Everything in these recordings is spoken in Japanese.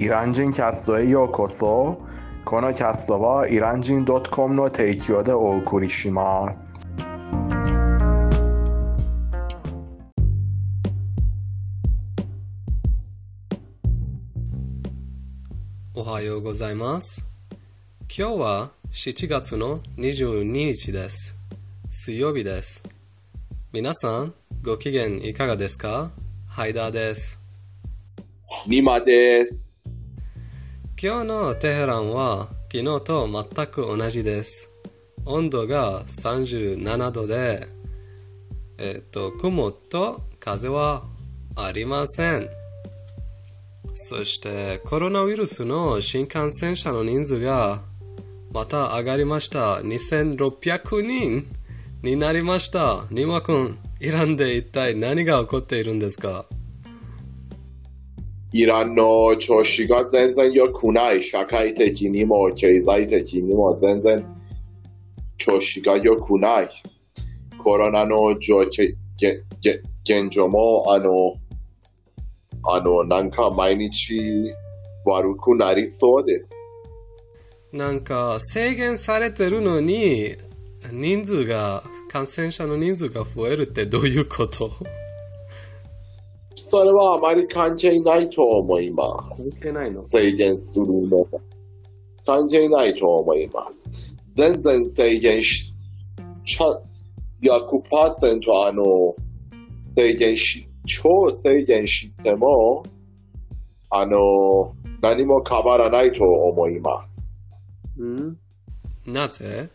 イラン人キャストへようこそこのキャストはイラン人 .com の提供でお送りしますおはようございます。今日は7月の22日です。水曜日です。皆さん、ご機嫌いかがですかハイダーです。ニマです。今日のテヘランは昨日と全く同じです。温度が37度で、えっと、雲と風はありません。そしてコロナウイルスの新感染者の人数がまた上がりました。2600人になりました。ニマ君、イランで一体何が起こっているんですか？イランの調子が全然良くない。社会的にも経済的にも全然調子が良くない。コロナの現状もあの、あの、なんか毎日悪くなりそうです。なんか制限されてるのに人数が感染者の人数が増えるってどういうことそれはあまり関係ないと思います。関係ないの？制限するのが関係ないと思います。全然制限し、ちゃ100%あの、制限し、超制限しても、あの、何も変わらないと思います。うん？なぜ？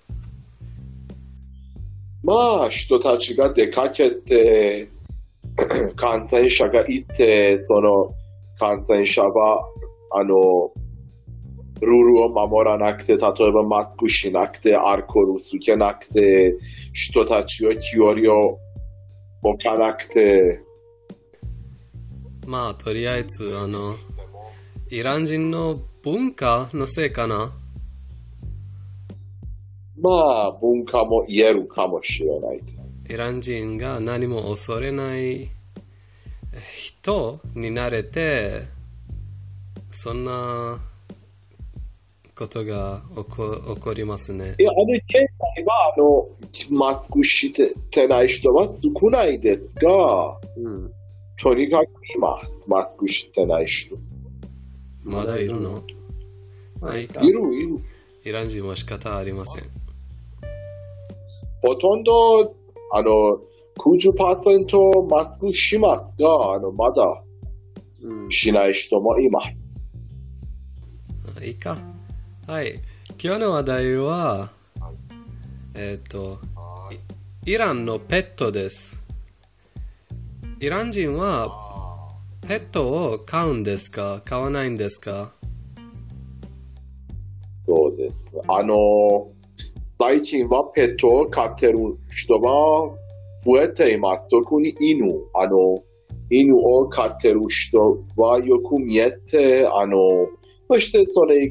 まあ、人たちが出かけて、感染者がいて、その感染者は、あの、ルールを守らなくて、例えばマスクしなくて、アルコールをつけなくて、人たちを距離を置かなくて、まあとりあえずあのイラン人の文化のせいかな？まあ、文化も言えるかもしれない。イラン人が何も恐れない人になれてそんなことが起こ起こりますねいや、あの、現在は、あの、マスクしててない人は少ないですが、うんとにかくいます。マスクしてない人。まだいるの？まあいいかいるいる。イラン人は仕方ありませんほとんど、あの、90%マスクしますが、あの、まだうんしない人もいます。いいか。はい。今日の話題は、えっ、と、イイランのペットです。イラン人はペットを飼うんですか？飼わないんですか？そうです。あの、最近はペットを飼ってる人は増えています。特に犬。あの、犬を飼ってる人はよく見えて、あの、そしてそれ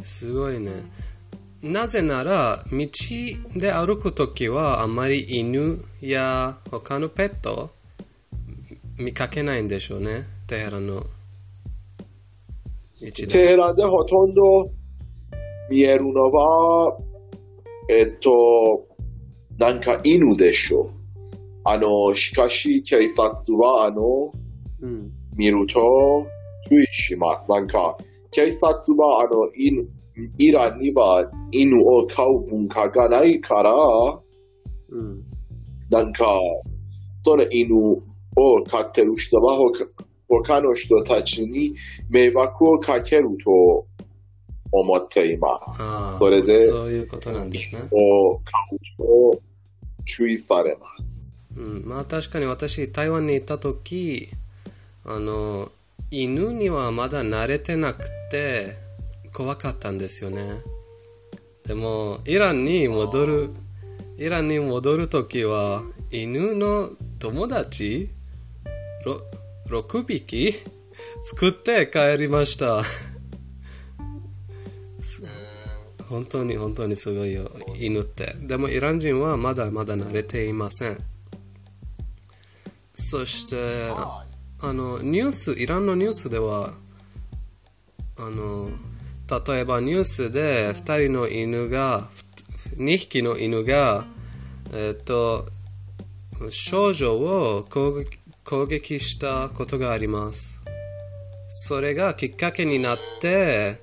すごいね。なぜなら、道で歩くときはあまり犬や他のペット見かけないんでしょうね。テヘランの道で。テヘランでほとんど見えるのは、えっと、なんか犬でしょう。あの、しかし警察は、あの、うん。見ると注意します。なんか、警察は、あの、犬イランには犬を飼う文化がないから、うん。なんか、それ犬を飼ってる人は他他の人たちに迷惑をかけると思っています。それでそういうことなんですね。を飼うと注意されます。うん、まあ確かに私台湾に行った時あの犬にはまだ慣れてなくて怖かったんですよねでもイランに戻るイランに戻る時は犬の友達6匹作って帰りました。本当に本当にすごいよ、犬って。でもイラン人はまだまだ慣れていません。そして、あの、ニュース、イランのニュースでは、あの、例えばニュースで2人の犬が、2匹の犬が、えっと、少女を攻撃攻撃したことがあります。それがきっかけになって、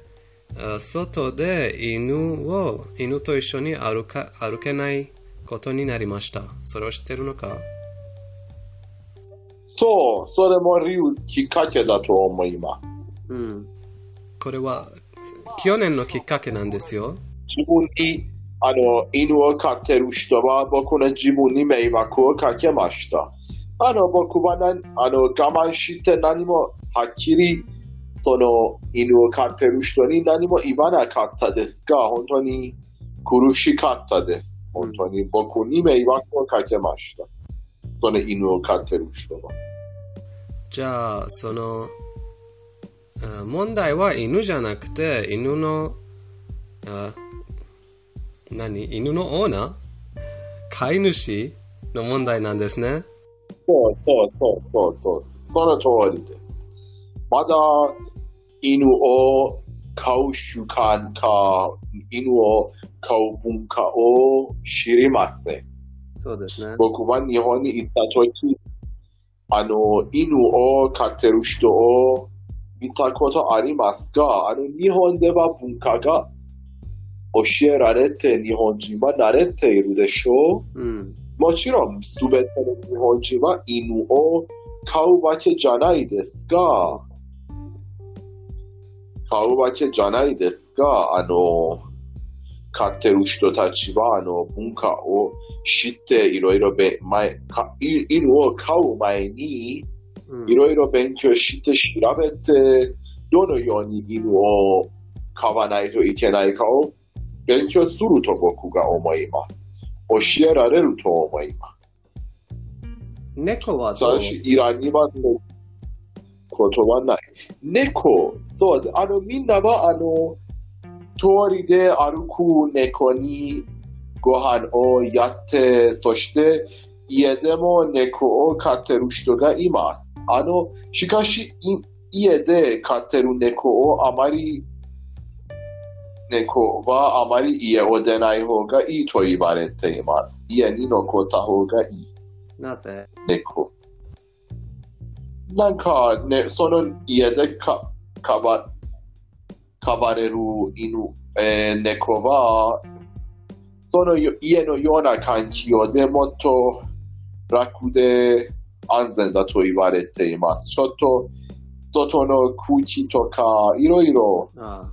外で犬を、犬と一緒に歩か歩けないことになりました。それを知ってるのか？そう、それも理由、きっかけだと思います。うん。これは、去年のきっかけなんですよ。自分に、あの、犬を飼ってる人は僕の自分に迷惑をかけました。あの、僕はなあの我慢して何もはっきりその犬を飼ってる人に何も言わなかったですが、本当に苦しかったです。本当に僕に迷惑をかけました。その犬を飼ってる人は。じゃあ、その、あ問題は犬じゃなくて、犬の、あ何？犬のオーナー飼い主の問題なんですね。そうそうそうそうそう。その通りです。まだ犬を飼う習慣か、犬を飼う文化を知りません。そうですね。僕は日本に行った時、あの、犬を飼ってる人を見たことありますが、あの、日本では文化が教えられて日本人は慣れているでしょううん。もちろん、すべての日本人は犬を飼うわけじゃないですが、飼うわけじゃないですが、あの、飼ってる人たちは、あの、文化を知って、いろいろべ、前、かい犬を飼う前に、うんいろいろ勉強して調べて、どのように犬を飼わないといけないかを勉強すると僕が思います。教えられると思います。猫はどう？イランにはことはない。猫、そうです。あの、みんなは、あの、通りで歩く猫にご飯をやって、そして家でも猫を飼ってる人がいます。あの、しかし、い家で飼ってる猫をあまり、猫はあまり家を出ない方がいいと言われています。家に残った方がいい。なぜ猫。なんかね、その家でか、かば、飼われる犬、えー猫は、そのよ家のような環境でもっと楽で安全だと言われています。ちょっと、外の空気とか、いろいろあ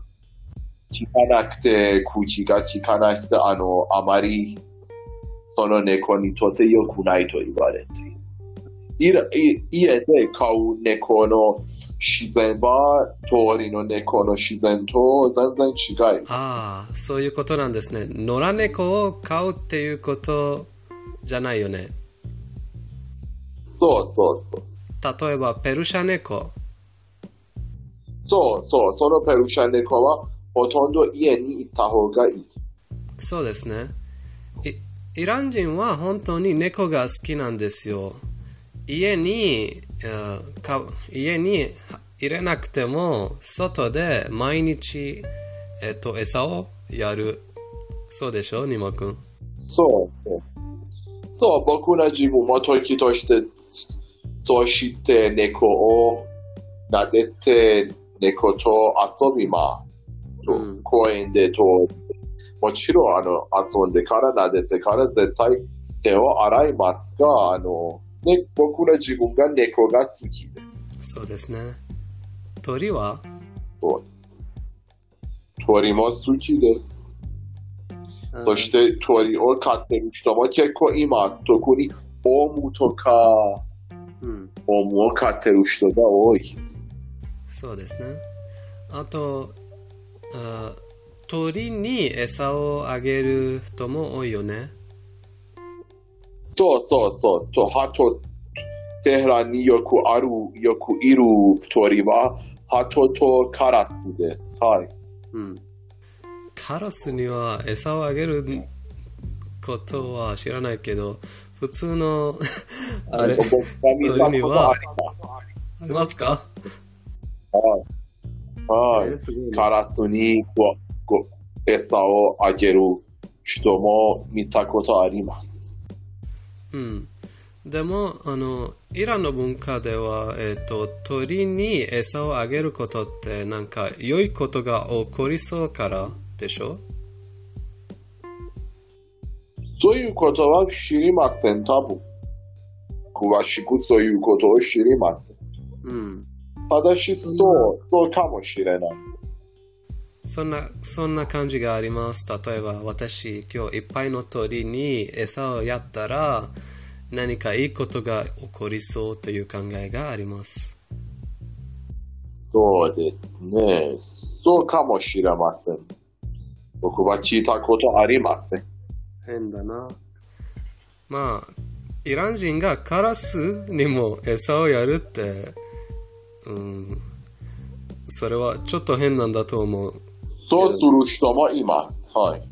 聞かなくて、口が聞かなくて、あの、あまり、その猫にとって良くないと言われている。いい家で飼う猫の自然は、通りの猫の自然と全然違い。ああ、そういうことなんですね。野良猫を飼うっていうことじゃないよね。そうそうそう。例えば、ペルシャ猫。そうそう。そのペルシャ猫は、ほとんど家に行った方がいい。そうですね。イイラン人は本当に猫が好きなんですよ。家に、家に入れなくても、外で毎日、えっと、餌をやる。そうでしょ、ニモ君。そうそう。そう、僕の自分も時として、そうして猫を撫でて猫と遊びます。とうん公園でと、もちろんあの遊んでから撫でてから絶対手を洗いますが、あの、ね、僕の自分が猫が好きです。そうですね。鳥は？そうです鳥も好きです。そして鳥を飼ってる人も結構います。特にオウムとか、うん、オウムを飼ってる人が多い。そうですね。あと、あ鳥に餌をあげる人も多いよね。そうそうそう。と、鳩、テヘラによくある、よくいる鳥は、鳩とカラスです。はい。うん。カラスには餌をあげることは知らないけど、普通のあれ、鳥にはあります。ありますか？はい。はい。カラスにごご餌をあげる人も見たことあります。うん。でも、あの、イランの文化では、えっ、と、鳥に餌をあげることって、なんか、良いことが起こりそうからでしょ？そういうことは知りません、多分。詳しくそういうことを知りません。うん。ただし、そう、そうかもしれない。そんな、そんな感じがあります。例えば、私、今日いっぱいの鳥に餌をやったら、何かいいことが起こりそうという考えがあります。そうですね。そうかもしれません。僕は聞いたことありません。変だな。まあ、イラン人がカラスにも餌をやるって、うん、それはちょっと変なんだと思う。そうする人もいます。はい。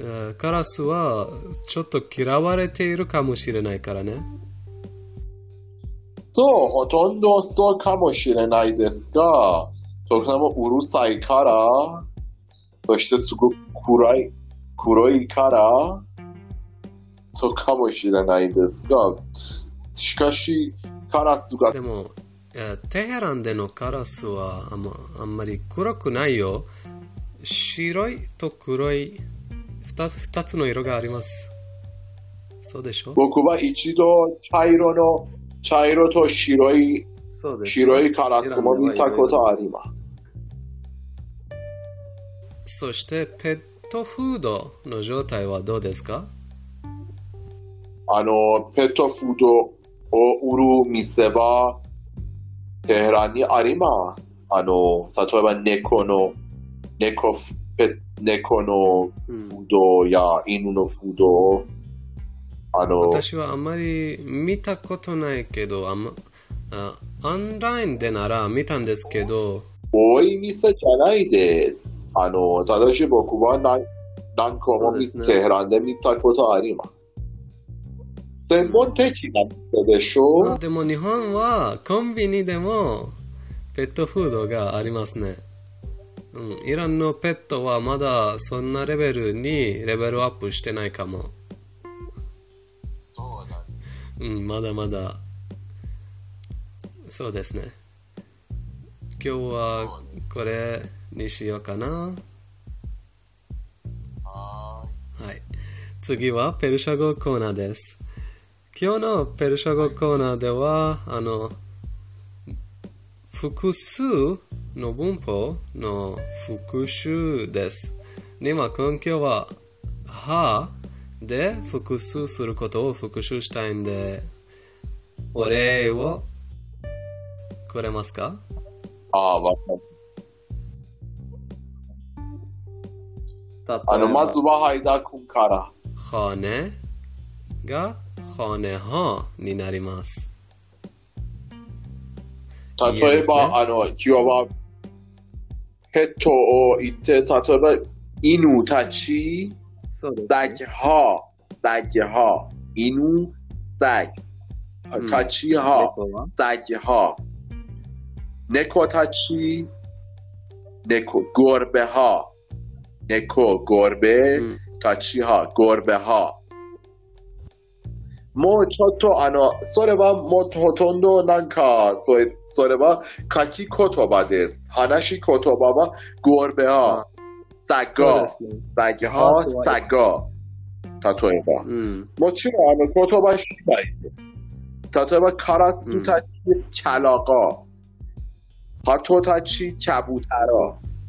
えーカラスはちょっと嫌われているかもしれないからね。そう、ほとんどそうかもしれないですが、とてもうるさいから、そしてすごく暗い、黒いから、そうかもしれないですが、しかし、カラスがでも、えーテヘランでのカラスはあん,、まあんまり黒くないよ。白いと黒い二つ二つの色があります。そうでしょ？僕は一度茶色の、茶色と白い、そうで白いカラスも見たことあります。そしてペットフードの状態はどうですか？あの、ペットフードを売る店は、テヘランにあります。あの、例えば猫の、猫フ、ペ猫のフードや犬のフードを、あの、私はあんまり見たことないけど、あんまあオンラインでなら見たんですけど、多い店じゃないです。あの、ただし僕は何何個もねテヘランで見たことあります。専門的な店でしょ？あでも日本はコンビニでもペットフードがありますね。うん、イランのペットはまだそんなレベルにレベルアップしてないかも。そうだうん、まだまだ。そうですね。今日はこれにしようかな。はい。次はペルシャ語コーナーです。今日のペルシャ語コーナーでは、あの、複数の文法の復習です。今、今日は、はで複数することを復習したいんで、お礼をくれますかああ、わかった。あの、まずは、はいだくんから。はねが、خانه ها になります。例えいいですねば、あの、今日は、ペットを言って、例えば、犬たち、そうですサギは、サギは、犬、サギん。たちは、はサギは。猫たち、猫、ゴルベは。猫、ゴルベうんたちは、ゴルベは。 もうちょっと、あの、それはもうほとんどなんか、それそれは書き言葉です。話し言葉は、ゴルベは、サゴ、ね。サギは、サゴ。例えば。うん。もちろん、あの、言葉次第です。例えば、カラスたち、キャラが、ハトたち、キャブタラ。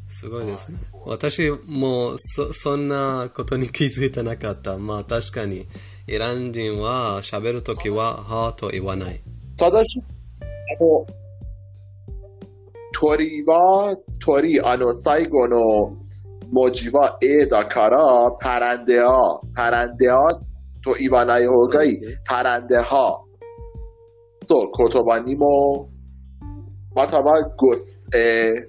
すごいですね。私もそそんなことに気づいてなかった。まあ確かに、イラン人は喋るときは、はと言わない。ただし、あの、鳥は、鳥、あの、最後の文字は A だから、パランデア、パランデア、と言わない方がいいそうですね。タは、そう、言葉にも、またはごす、えー、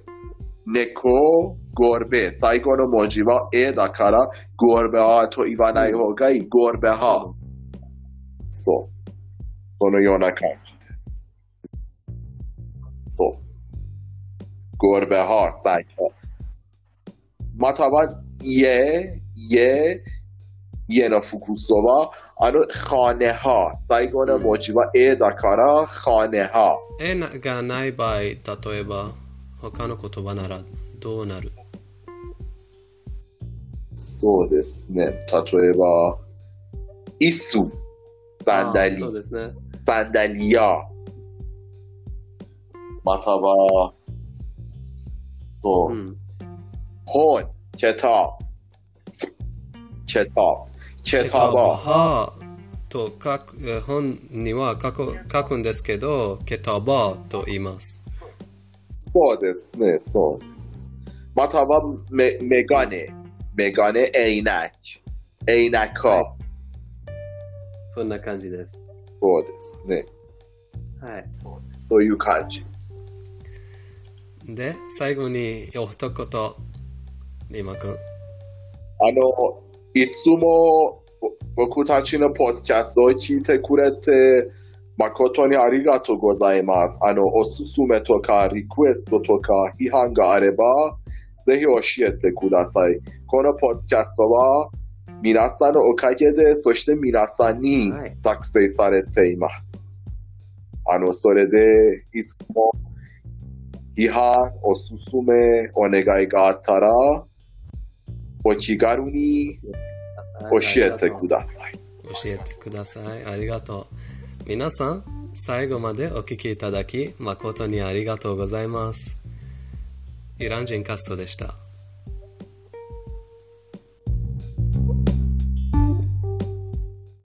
猫、ゴルベ。最後の文字はえだから、ゴルベはと言わない方がいい。ゴルベは。そう。そのような感じです。そう。ゴルベは最後。または、家、家、家の複数は、あの、خانه ها。最後の文字はえだから、خانه ها。えながない場合、例えば、他の言葉ならどうなる そうですね。例えば、椅子、サンダリそう、ですね。サンダリア。または、そうう、ん。本、チェタチェタチェタケタババ。ハと書くえ本には書く書くんですけど、ケタバと言います。そうですね、そうです。または、メメガネ、メガネ、エイナキ。エイナカ。はそんな感じです。そうですね。はい。そういう感じ。で、最後にお一言、リマ君。あの、いつもぼ僕たちのポッドキャストを聞いてくれて、誠にありがとうございます。あの、おすすめとか、リクエストとか、批判があれば、ぜひ教えてください。このポッドキャストは、皆さんのおかげで、そして皆さんにはい作成されています。あの、それで、いつも、批判、おすすめ、お願いがあったら、お気軽に教えてください。教えてください。ありがとう。皆さん、最後までお聞きいただき、誠にありがとうございます。イラン人カストでした。